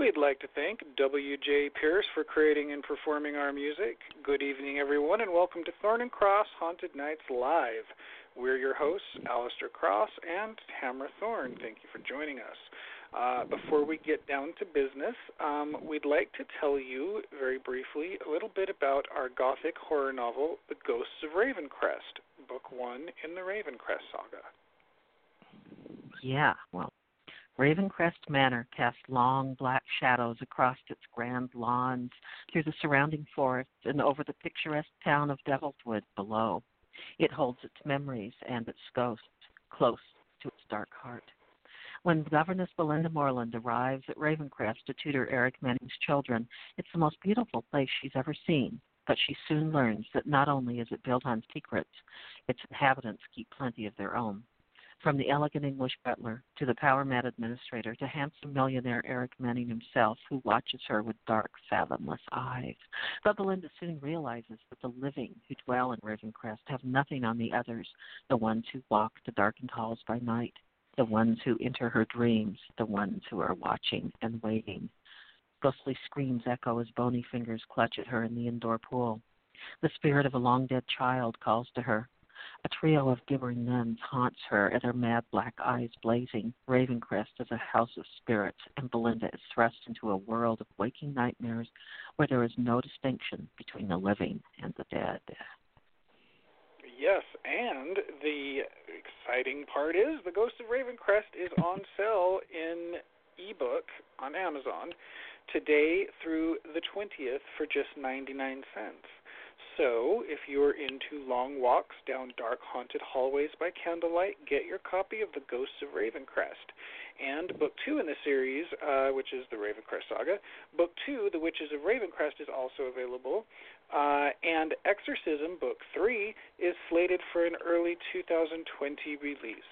We'd like to thank W.J. Pierce for creating and performing our music. Good evening, everyone, and welcome to Thorne and Cross Haunted Nights Live. We're your hosts, Alistair Cross and Tamara Thorne. Thank you for joining us. Uh, before we get down to business, um, we'd like to tell you very briefly a little bit about our gothic horror novel, The Ghosts of Ravencrest, book one in the Ravencrest saga. Yeah, well, Ravencrest Manor casts long black shadows across its grand lawns, through the surrounding forests, and over the picturesque town of Devilswood below. It holds its memories and its ghosts close to its dark heart. When governess Belinda Moreland arrives at Ravencrest to tutor Eric Manning's children, it's the most beautiful place she's ever seen. But she soon learns that not only is it built on secrets, its inhabitants keep plenty of their own. From the elegant English butler to the power mad administrator to handsome millionaire Eric Manning himself, who watches her with dark, fathomless eyes. But Belinda soon realizes that the living who dwell in Ravencrest have nothing on the others, the ones who walk the darkened halls by night, the ones who enter her dreams, the ones who are watching and waiting. Ghostly screams echo as bony fingers clutch at her in the indoor pool. The spirit of a long dead child calls to her, a trio of gibbering nuns haunts her, and her mad black eyes blazing. Ravencrest is a house of spirits, and Belinda is thrust into a world of waking nightmares where there is no distinction between the living and the dead. Yes, and the exciting part is The Ghost of Ravencrest is on sale in ebook on Amazon today through the 20th for just 99 cents. So, if you're into long walks down dark haunted hallways by candlelight, get your copy of The Ghosts of Ravencrest. And book two in the series, uh, which is the Ravencrest saga, book two, The Witches of Ravencrest, is also available. Uh, and Exorcism, book three, is slated for an early 2020 release.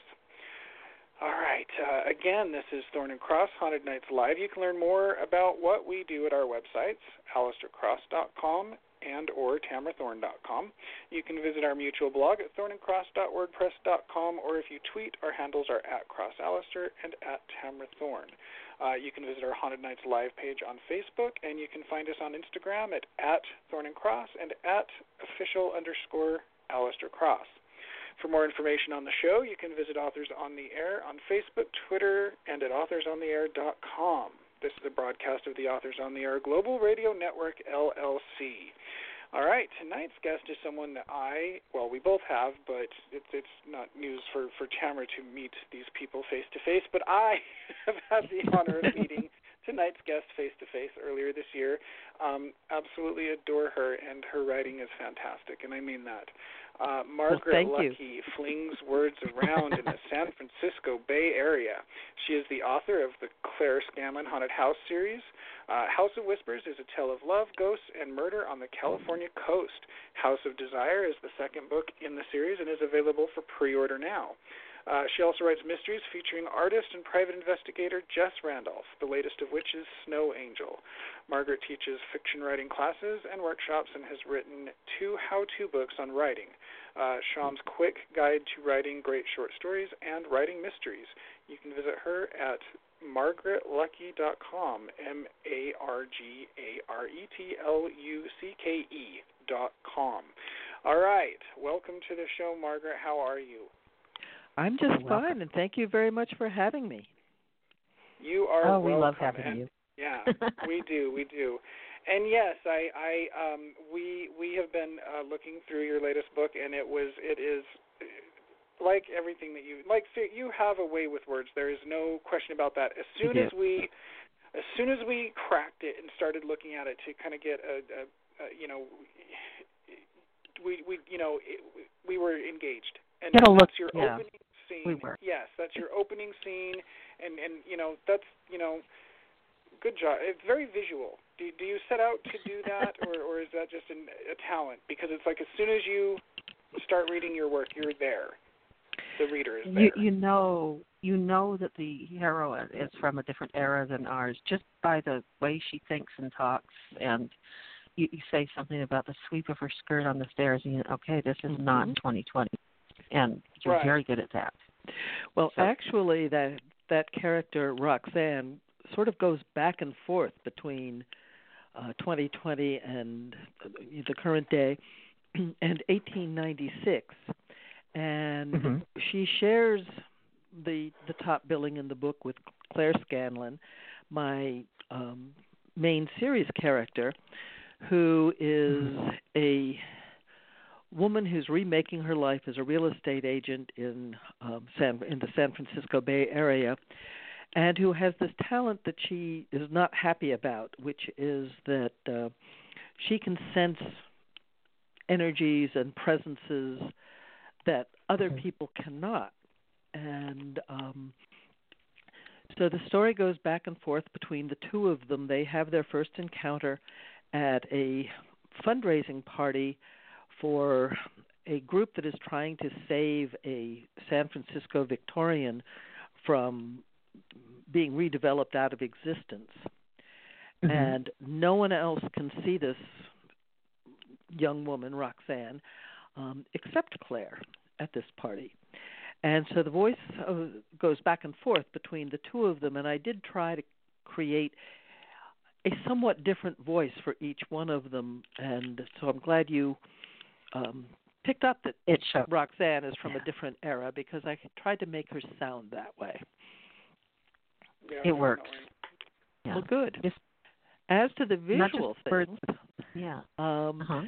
All right. Uh, again, this is Thorne and Cross Haunted Nights Live. You can learn more about what we do at our websites, alistaircross.com and or tamarathorne.com. You can visit our mutual blog at thornandcross.wordpress.com, or if you tweet, our handles are at crossalistair and at tamarathorne. Uh, you can visit our Haunted Nights live page on Facebook, and you can find us on Instagram at, at Thorn and and at official underscore Alistair Cross. For more information on the show, you can visit Authors on the Air on Facebook, Twitter, and at authorsontheair.com. This is a broadcast of the Authors on the Air Global Radio Network, LLC. All right, tonight's guest is someone that I, well, we both have, but it's it's not news for for Tamara to meet these people face to face. But I have had the honor of meeting tonight's guest face to face earlier this year. Um, absolutely adore her, and her writing is fantastic, and I mean that. Uh, Margaret well, Lucke flings words around in the San Francisco Bay Area. She is the author of the Claire Scanlan Haunted House series. Uh, House of Whispers is a tale of love, ghosts, and murder on the California coast. House of Desire is the second book in the series and is available for pre order now. Uh, she also writes mysteries featuring artist and private investigator Jess Randolph, the latest of which is Snow Angel. Margaret teaches fiction writing classes and workshops and has written two how to books on writing uh, Schaum's Quick Guide to Writing Great Short Stories and Writing Mysteries. You can visit her at margaretlucke.com, M A R G A R E T L U C K E.com. All right, welcome to the show, Margaret. How are you? I'm just fine, and thank you very much for having me. You are. Oh, we welcome. love having and, you. Yeah, we do, we do. And yes, I, I, um, we, we have been uh, looking through your latest book, and it was, it is like everything that you like. You have a way with words. There is no question about that. As soon as we, as soon as we cracked it and started looking at it to kind of get a, a, a you know, we, we, you know, it, we were engaged. And It'll that's look, your yeah. opening scene. We were. Yes, that's your opening scene, and and you know that's you know good job. It's very visual. Do do you set out to do that, or or is that just an, a talent? Because it's like as soon as you start reading your work, you're there. The reader is there. You you know you know that the heroine is from a different era than ours just by the way she thinks and talks and you, you say something about the sweep of her skirt on the stairs and you okay this is mm-hmm. not 2020 and you're right. very good at that well so. actually that that character roxanne sort of goes back and forth between uh 2020 and the current day and 1896 and mm-hmm. she shares the the top billing in the book with Claire Scanlan, my um, main series character, who is Mm-hmm. a woman who's remaking her life as a real estate agent in um, San in the San Francisco Bay Area, and who has this talent that she is not happy about, which is that uh, she can sense energies and presences that other people cannot. And um, so the story goes back and forth between the two of them. They have their first encounter at a fundraising party for a group that is trying to save a San Francisco Victorian from being redeveloped out of existence. Mhm. And no one else can see this young woman, Roxanne, um, except Claire at this party. And so the voice uh, goes back and forth between the two of them, and I did try to create a somewhat different voice for each one of them. And so I'm glad you um, picked up that Roxanne is from Yeah. a different era because I tried to make her sound that way. Yeah, it works. yeah. Well, good. Just- As to the visual things, yeah um, uh-huh.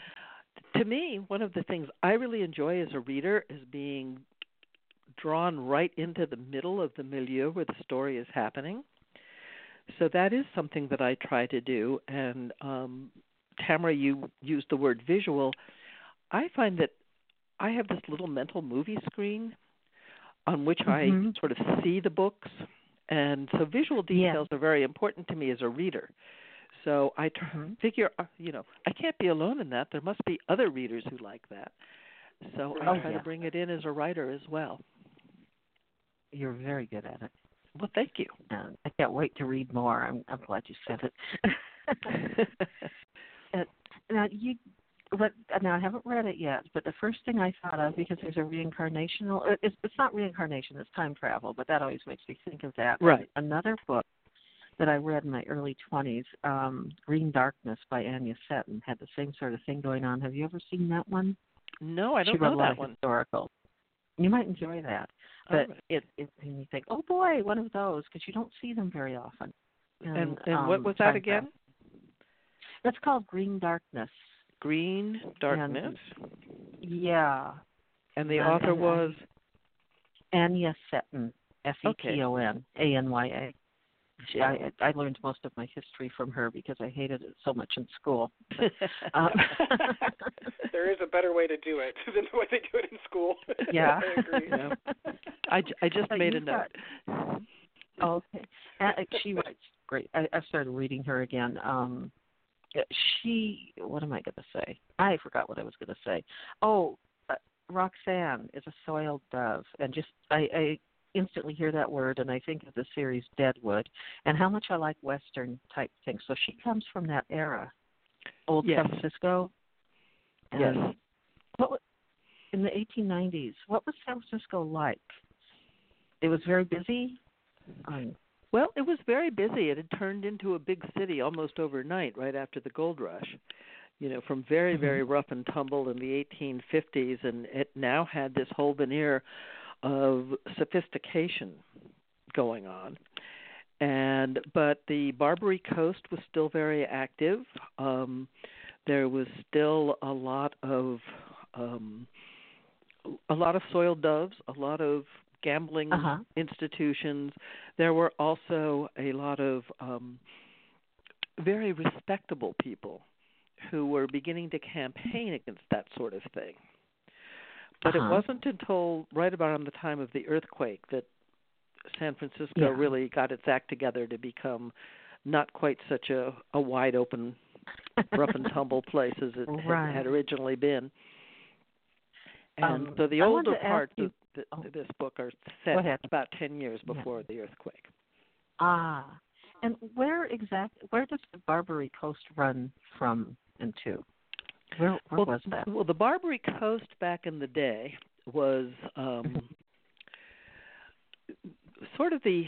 to me, one of the things I really enjoy as a reader is being drawn right into the middle of the milieu where the story is happening. So that is something that I try to do. And um, Tamara, you used the word visual. I find that I have this little mental movie screen on which I Mhm. sort of see the books. And so visual Yeah. details are very important to me as a reader. So I tr- Mhm. figure, uh, you know, I can't be alone in that. There must be other readers who like that. So I Oh, try yeah. to bring it in as a writer as well. you're very good at it Well, thank you. and i can't wait to read more i'm i'm glad you said it now you but now I haven't read it yet, but the first thing I thought of because there's a reincarnational uh, it's it's not reincarnation, it's time travel, but that always makes me think of that. Right. Another book that I read in my early twenties, um, Green Darkness by Anya Seton, had the same sort of thing going on. Have you ever seen that one? no, I don't wrote know a lot that of one. historical. You might enjoy that, but right. it it and you think, oh boy, one of those because you don't see them very often. and and what um, was that again? travel. That's called Green Darkness. Green Darkness. Yeah, And the and- author and- was Anya Seton, F E T O N A N Y A. She, I, I learned most of my history from her because I hated it so much in school. Um, there is a better way to do it than the way they do it in school. yeah. I agree. Yeah. I, j- I just But made a you've note. got- Oh, okay. Uh, she writes great. I, I started reading her again. Um, she. What am I going to say? I forgot what I was going to say. Oh, uh, Roxanne is a soiled dove, and just I, I instantly hear that word, and I think of the series Deadwood, and how much I like Western type things. So she comes from that era, old Yes. San Francisco. And Yes. What in the 1890s? What was San Francisco like? It was very busy. Um, Well, it was very busy. It had turned into a big city almost overnight, right after the gold rush. You know, from very, Mhm. very rough and tumble in the 1850s, and it now had this whole veneer of sophistication going on. And but the Barbary Coast was still very active. Um, there was still a lot of um, a lot of soiled doves, a lot of gambling uh-huh. institutions. There were also a lot of um, very respectable people who were beginning to campaign against that sort of thing. But Uh-huh. it wasn't until right about on the time of the earthquake that San Francisco Yeah. really got its act together to become not quite such a a wide open rough and tumble place as it right. had, had originally been. And um, so the older parts you, the, oh, this book are set about 10 years Yeah. before the earthquake. Ah, and where exactly? Where does the Barbary Coast run from and to? Where, where well, was that? Well, the Barbary Coast back in the day was um, sort of the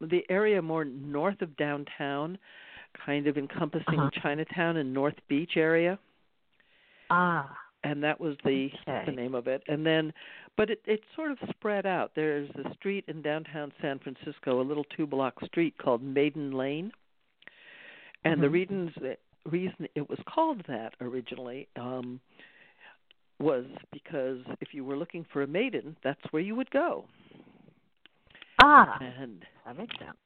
the area more north of downtown, kind of encompassing Uh-huh. Chinatown and North Beach area, Ah, and that was the Okay. the name of it. And then, but it it sort of spread out. There's a street in downtown San Francisco, a little two block street called Maiden Lane, and the Mhm. reasons reason it was called that originally um, was because if you were looking for a maiden, that's where you would go. ah, And that makes sense.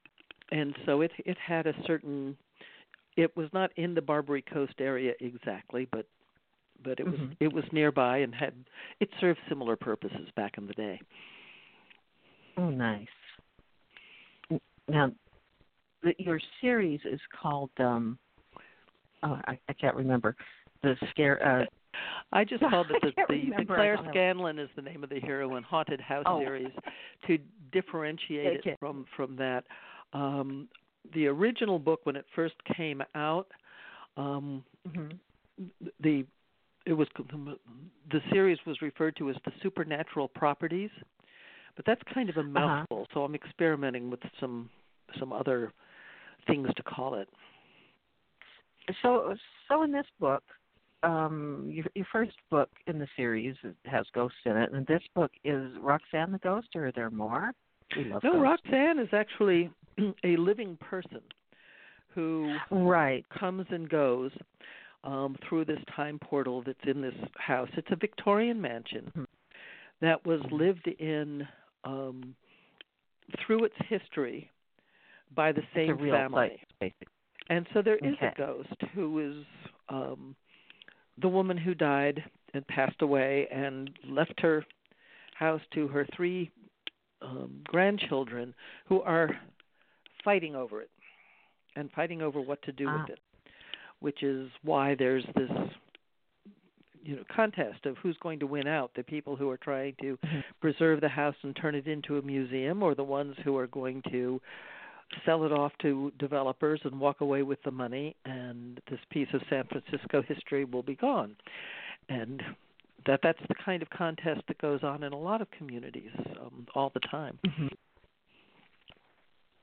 and so it it had a certain it was not in the Barbary Coast area exactly, but but it was Mhm. it was nearby and had it served similar purposes back in the day. Oh, nice. Now, the, your series is called. um Oh, I, I can't remember. The scare. Uh, I just called it the the, the Claire Scanlan is the name of the heroine haunted house Oh. series to differentiate Okay. it from from that. Um the original book when it first came out um mhm. the it was the series was referred to as the supernatural properties but that's kind of a Uh-huh. mouthful so i'm experimenting with some some other things to call it So, so in this book, um, your, your first book in the series has ghosts in it, and this book is Roxanne the Ghost, or are there more? No ghosts. roxanne is actually a living person who Right. comes and goes um, through this time portal that's in this house. It's a Victorian mansion Mhm. that was lived in um, through its history by the It's same a real family. place. And so there is Okay. a ghost who is um, the woman who died and passed away and left her house to her three um, grandchildren who are fighting over it and fighting over what to do Ah. with it, which is why there's this you know contest of who's going to win out the people who are trying to Mhm. preserve the house and turn it into a museum or the ones who are going to sell it off to developers and walk away with the money and this piece of San Francisco history will be gone. And that that's the kind of contest that goes on in a lot of communities um, all the time. Mhm.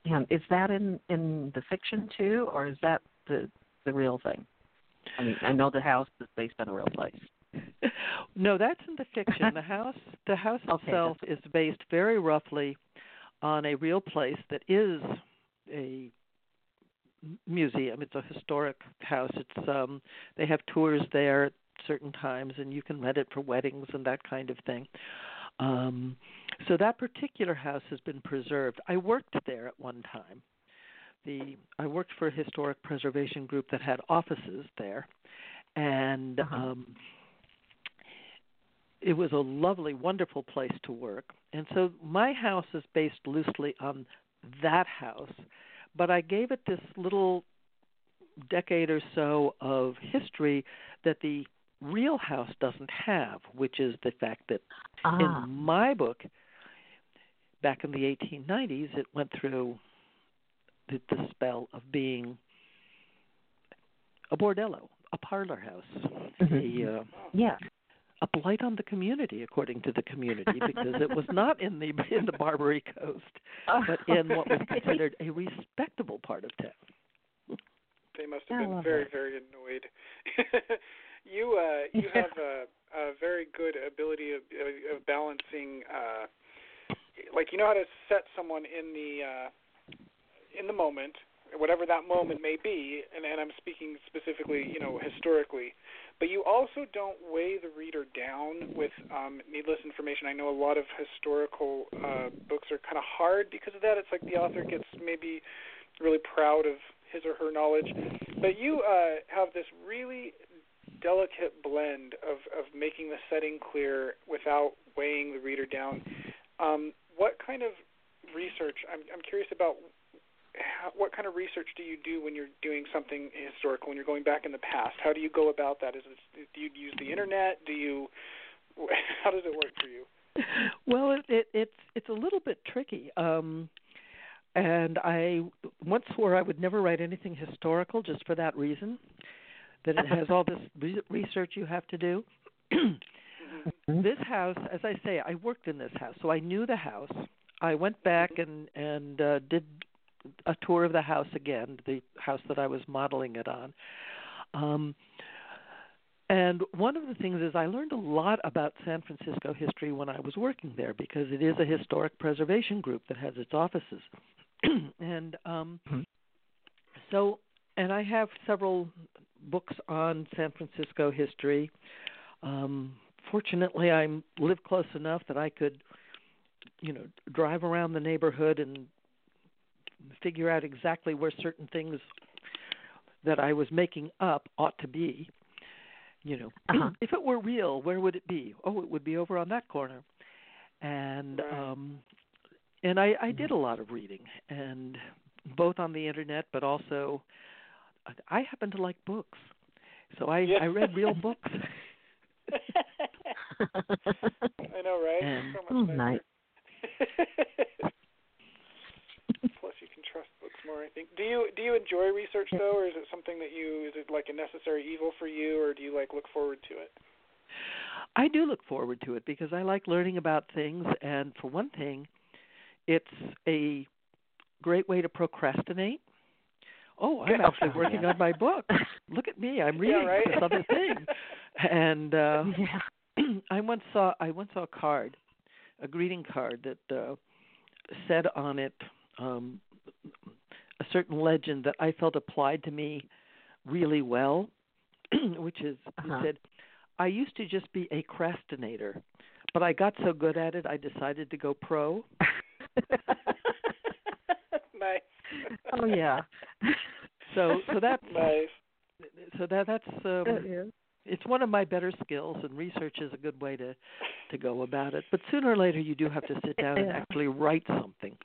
And is that in in the fiction too, or is that the the real thing? I mean, I know the house is based on a real place. no, that's in the fiction. The house the house Okay, itself is based very roughly on a real place that is a museum. It's a historic house. It's um they have tours there at certain times and you can rent it for weddings and that kind of thing. Um so that particular house has been preserved. I worked there at one time. The I worked for a historic preservation group that had offices there and Uh-huh. um it was a lovely, wonderful place to work. And so my house is based loosely on that house, but I gave it this little decade or so of history that the real house doesn't have, which is the fact that Ah, in my book, back in the 1890s, it went through the, the spell of being a bordello, a parlor house, Mhm. a uh, yeah. a blight on the community, according to the community, because it was not in the in the Barbary Coast, but in what was considered a respectable part of town. They must have I been very, it. very annoyed. you uh, you Yeah. have a, a very good ability of, of, of balancing, uh, like you know how to set someone in the uh, in the moment, whatever that moment may be, and, and I'm speaking specifically, you know, historically. But you also don't weigh the reader down with um, needless information. I know a lot of historical uh, books are kind of hard because of that. It's like the author gets maybe really proud of his or her knowledge, but you uh, have this really delicate blend of of making the setting clear without weighing the reader down. Um, what kind of research? I'm I'm curious about how, what kind of research do you do when you're doing something historical? When you're going back in the past, how do you go about that? Is it, do you use the internet? Do you how does it work for you? Well, it, it it's it's a little bit tricky. Um and I once swore I would never write anything historical just for that reason that it has all this re- research you have to do. Mm-hmm. this house, as I say, I worked in this house, so I knew the house. I went back and and uh, did a tour of the house again, the house that I was modeling it on. Um, and one of the things is I learned a lot about San Francisco history when I was working there because it is a historic preservation group that has its offices. and um, Mhm. so, and I have several books on San Francisco history. Um, fortunately, I live close enough that I could, you know, drive around the neighborhood and figure out exactly where certain things that I was making up ought to be. You know, Uh-huh. if it were real, where would it be? Oh, it would be over on that corner. And Right. um and I I did a lot of reading and both on the internet but also I happen to like books. So I Yeah. I read real books. I know, right? And- so much Oh, nicer. nice. Plus, you can trust books more. I think. Do you do you enjoy research though, or is it something that you is it like a necessary evil for you, or do you like look forward to it? I do look forward to it because I like learning about things and for one thing, it's a great way to procrastinate. Oh, I'm actually working on my book. Look at me, I'm Yeah, reading right? this other thing. And uh yeah. I once saw I once saw a card, a greeting card that uh said on it um a certain legend that I felt applied to me really well, which is Uh-huh. it said, I used to just be a crastinator, but I got so good at it I decided to go pro. nice. oh yeah. So so that's Nice. so that that's um is. it's one of my better skills and research is a good way to to go about it. But sooner or later you do have to sit down and actually write something.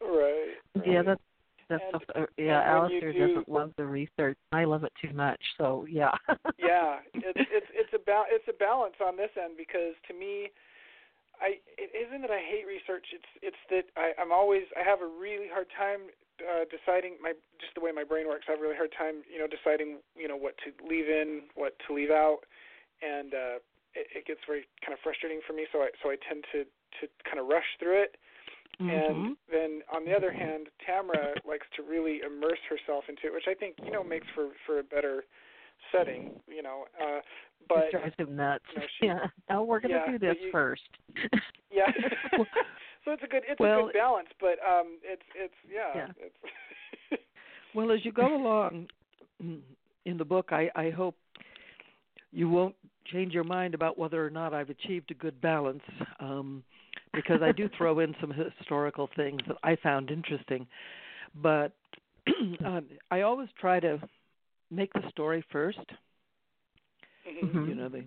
Right. right. Yeah, that's that's And- uh, yeah. Alistair do- doesn't love the research. I love it too much. So yeah. yeah, it's it's it's a ba- it's a balance on this end because to me, I it isn't that I hate research. It's it's that I, I'm always I have a really hard time uh, deciding my just the way my brain works. I have a really hard time you know deciding you know what to leave in, what to leave out, and uh, it, it gets very kind of frustrating for me. So I so I tend to to kind of rush through it. Mm-hmm. And then on the other hand, Tamara likes to really immerse herself into it, which I think you know makes for for a better setting. You know, uh, but it drives him nuts. you know, she- yeah. Oh, we're gonna yeah, do this you- first. yeah. so it's a good it's a good balance, but um, it's it's yeah, Yeah. it's Well, as you go along in the book, I, I hope you won't change your mind about whether or not I've achieved a good balance, um, because I do throw in some historical things that I found interesting. But um, I always try to make the story first. mhm. Mhm. You know, the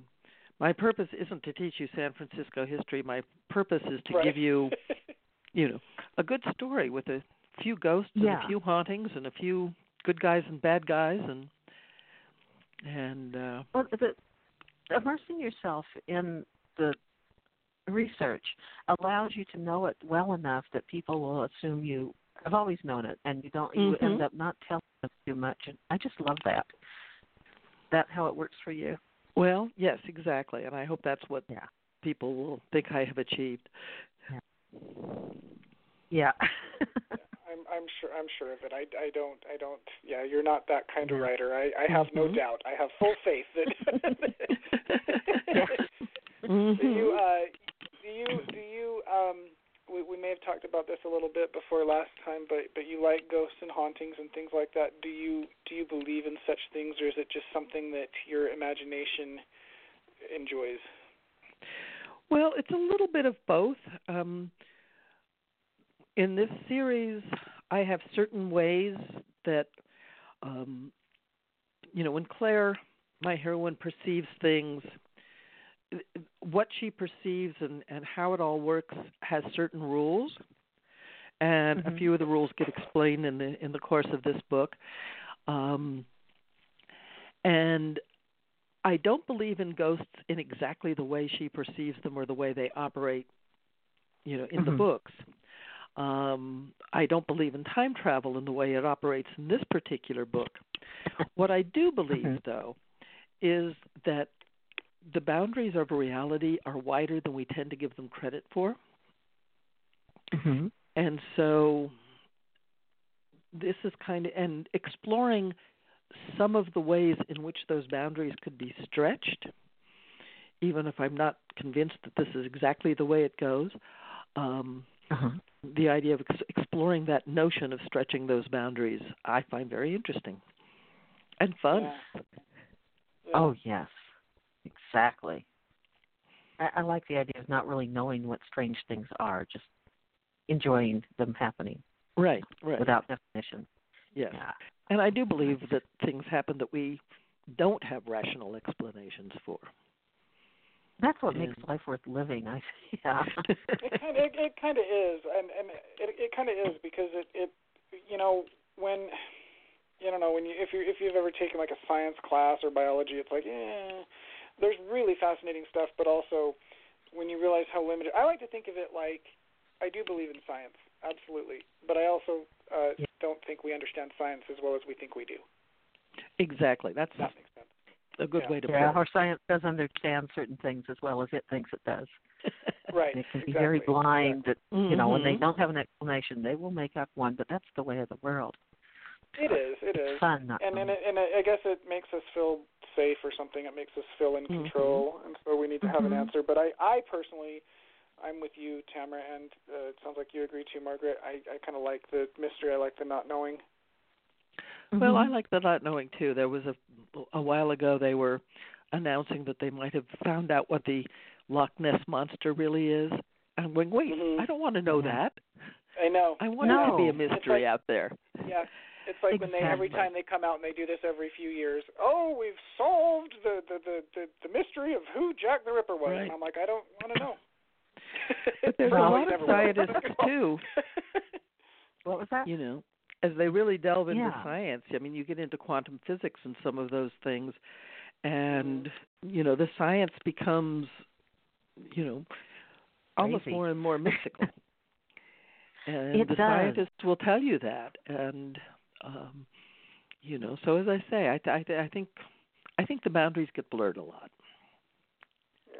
my purpose isn't to teach you San Francisco history. My purpose is to Right. give you, you know, a good story with a few ghosts and a few hauntings and a few good guys and bad guys and and uh Well, but immersing yourself in the research allows you to know it well enough that people will assume you have always known it, and you don't. You end Mhm. up not telling them too much, and I just love that. That how it works for you. well, yes, exactly. And I hope that's what Yeah. people will think I have achieved. Yeah. I'm I'm sure I'm sure of it. I, I don't I don't yeah, you're not that kind of writer. I, I have no Mhm. doubt. I have full faith that Mhm. do you uh do you do you um we, we may have talked about this a little bit before last time, but but you like ghosts and hauntings and things like that. Do you do you believe in such things, or is it just something that your imagination enjoys? Well, it's a little bit of both. Um, in this series, I have certain ways that, um, you know, when Claire, my heroine, perceives things, what she perceives and, and how it all works has certain rules. and Mhm. a few of the rules get explained in the in the course of this book. Um, and I don't believe in ghosts in exactly the way she perceives them or the way they operate, you know, in the Mhm. books. Um, I don't believe in time travel in the way it operates in this particular book. What I do believe, Mhm. though, is that the boundaries of reality are wider than we tend to give them credit for. Mhm. And so this is kind of and exploring some of the ways in which those boundaries could be stretched, even if I'm not convinced that this is exactly the way it goes. Um, Uh-huh. the idea of ex- exploring that notion of stretching those boundaries, I find very interesting and fun. Yeah. Yeah. Oh yes, exactly. I, I like the idea of not really knowing what strange things are, just enjoying them happening Right, right. without definition. yes. Yeah. And I do believe that things happen that we don't have rational explanations for. That's what makes life worth living. I yeah. it kind of it, it kind of is, and and it it kind of is because it it you know when you don't know when you if you if you've ever taken like a science class or biology, it's like eh, there's really fascinating stuff, but also when you realize how limited. I like to think of it like I do believe in science, absolutely, but I also uh, Yeah. don't think we understand science as well as we think we do. exactly. That's that makes sense. a good Yeah. way to put yeah, put our science does understand certain things as well as it thinks it does. it. Right. it can be exactly. very blind that you know when they Mhm. don't have an explanation, they will make up one. But that's the way of the world. It is. It is. Fun, not and and, it, and I guess it makes us feel safe or something. It makes us feel in Mhm. control, and so we need to have an Mhm. answer. But I, I personally, I'm with you, Tamara, and uh, it sounds like you agree too, Margaret. I, I kind of like the mystery. I like the not knowing. Well, I Mhm. like the not knowing too. There was a a while ago they were announcing that they might have found out what the Loch Ness monster really is. I'm going, wait, Mhm. I don't want to know Mhm. that. I know. I want it to be a mystery like- out there. Yeah. It's like when they every time they come out and they do this every few years. Oh, we've solved the the the the, the mystery of who Jack the Ripper was. Right. And I'm like, I don't want to know. But there's a lot of scientists too, What was that? you know, as they really delve into Yeah. science. I mean, you get into quantum physics and some of those things, mm-hmm. and you know, the science becomes, you know, almost Crazy. more and more mystical. and It the does. scientists will tell you that, and um, you know. So as I say, I, th- I, th- I think, I think the boundaries get blurred a lot. yeah.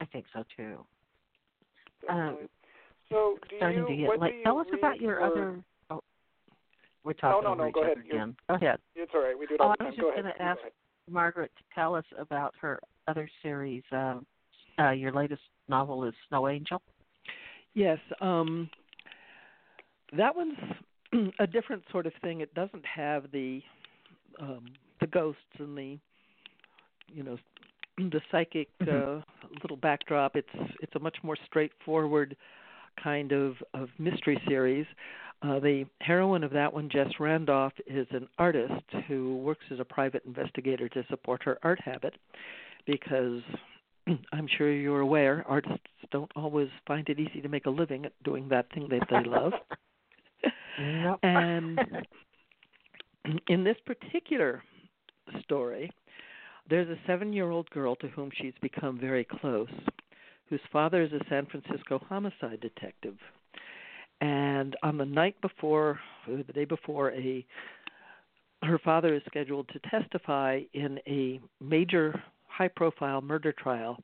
I think so too. Definitely. so do Starting you to get what like. Tell us about your for- other. Oh, we're talking no, over no, each go other ahead. Again. Go ahead, It's all right. We do it Oh, all I the was time. just Go ahead. gonna ask- Margaret, to tell us about her other series. Uh, uh, your latest novel is Snow Angel. Yes, um that one's a different sort of thing. It doesn't have the um the ghosts and the you know the psychic Mhm. uh little backdrop. It's it's a much more straightforward kind of of mystery series. Uh, the heroine of that one, Jess Randolph, is an artist who works as a private investigator to support her art habit because I'm sure you're aware artists don't always find it easy to make a living at doing that thing that they love. Nope. Um, and in this particular story, there's a seven year old girl to whom she's become very close, whose father is a San Francisco homicide detective. And on the night before, or the day before, a her father is scheduled to testify in a major high profile murder trial.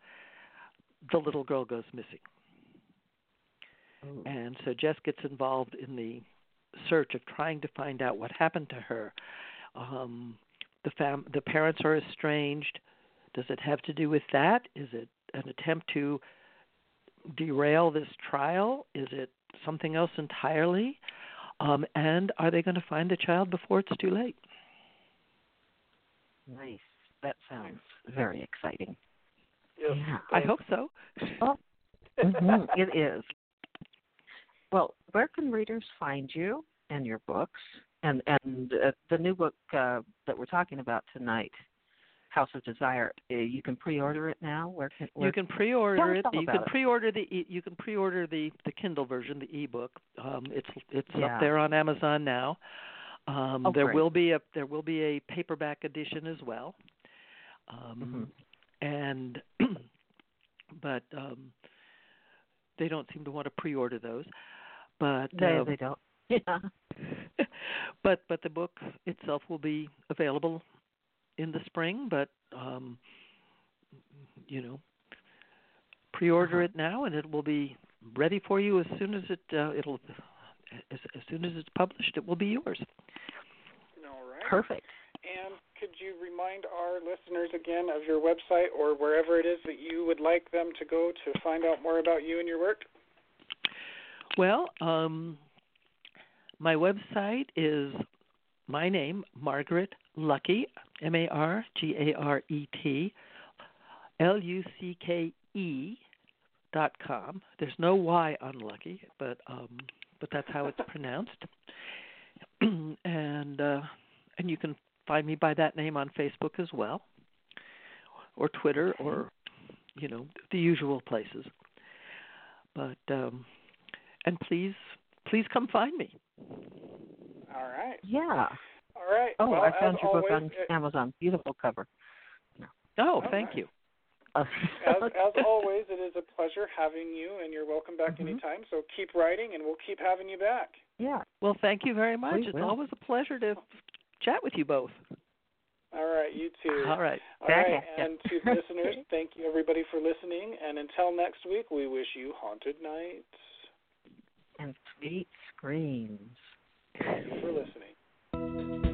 The little girl goes missing. Ooh. And so Jess gets involved in the search of trying to find out what happened to her. Um, the fam- the parents are estranged. Does it have to do with that? Is it an attempt to derail this trial? Is it something else entirely? Um, and are they going to find the child before it's too late? Nice. That sounds very exciting. Yes, Yeah. I hope so. Mhm, it is. Well, where can readers find you and your books and and uh, the new book uh, that we're talking about tonight? House of Desire. Uh, you can pre-order it now. Where can where, you can pre-order it. You can it. pre-order the e- you can pre-order the the Kindle version, the ebook. Um, it's it's Yeah. up there on Amazon now. Um, Oh, there great. will be a there will be a paperback edition as well. Um, And but um, they don't seem to want to pre-order those. But they um, they don't. Yeah. but but the book itself will be available in the spring. But um, you know, pre-order Uh-huh. it now, and it will be ready for you as soon as it uh, it'll as, as soon as it's published. It will be yours. All right. Perfect. And could you remind our listeners again of your website or wherever it is that you would like them to go to find out more about you and your work? Well, um, my website is my name, Margaret Lucke, M A R G A R E T, L U C K E dot com. There's no Y on Lucky, but um, but that's how it's pronounced. and uh, and you can find me by that name on Facebook as well, or Twitter, or you know the usual places. But um, and please please come find me. All right. Yeah. All right. Oh, well, I found as your book always, on Amazon. Beautiful cover. Oh, Oh, thank nice. you. As, as always, it is a pleasure having you, and you're welcome back Mhm. anytime. So keep writing, and we'll keep having you back. yeah. Well, thank you very much. We It's will. always a pleasure to chat with you both. All right, you too. All right. All right, Back at ya. and to the listeners, thank you everybody for listening. And until next week, we wish you haunted nights. And sweet screams. You for listening.